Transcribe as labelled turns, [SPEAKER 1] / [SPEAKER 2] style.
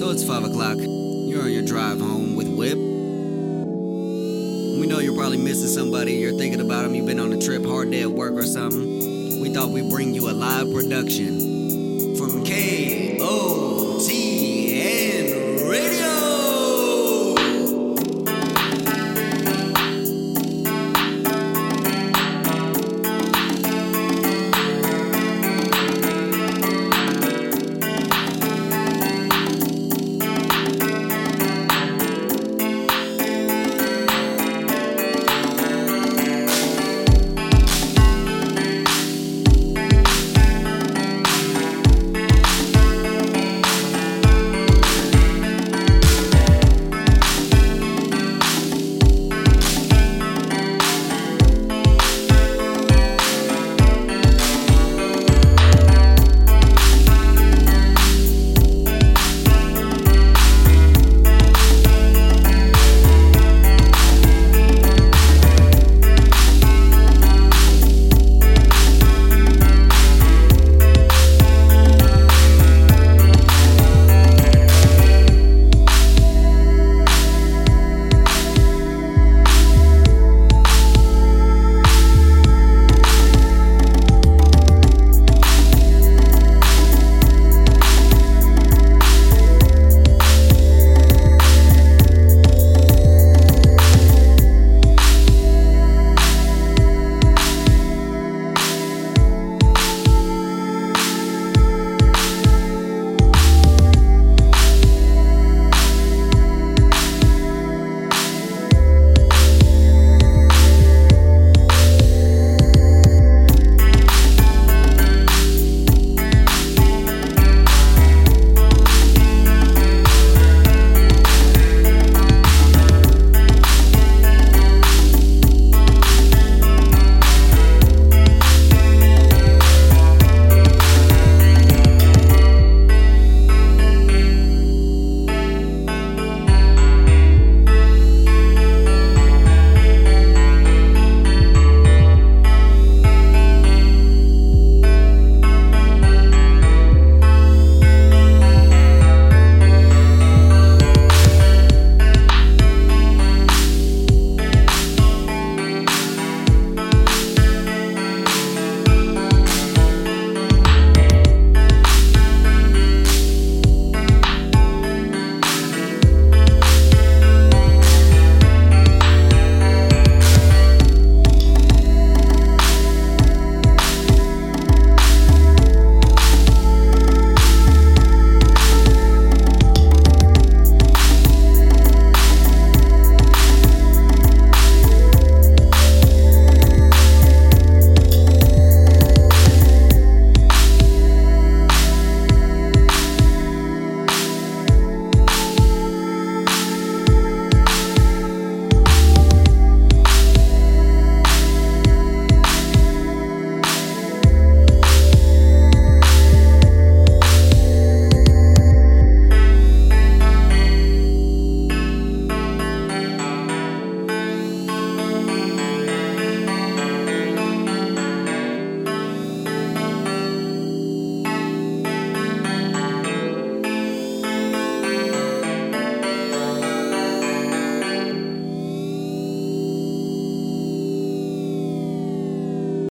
[SPEAKER 1] So it's 5 o'clock. You're on your drive home with Whip. We know you're probably missing somebody. You're thinking about them. You've been on a trip, hard day at work or something. We thought we'd bring you a live production from K.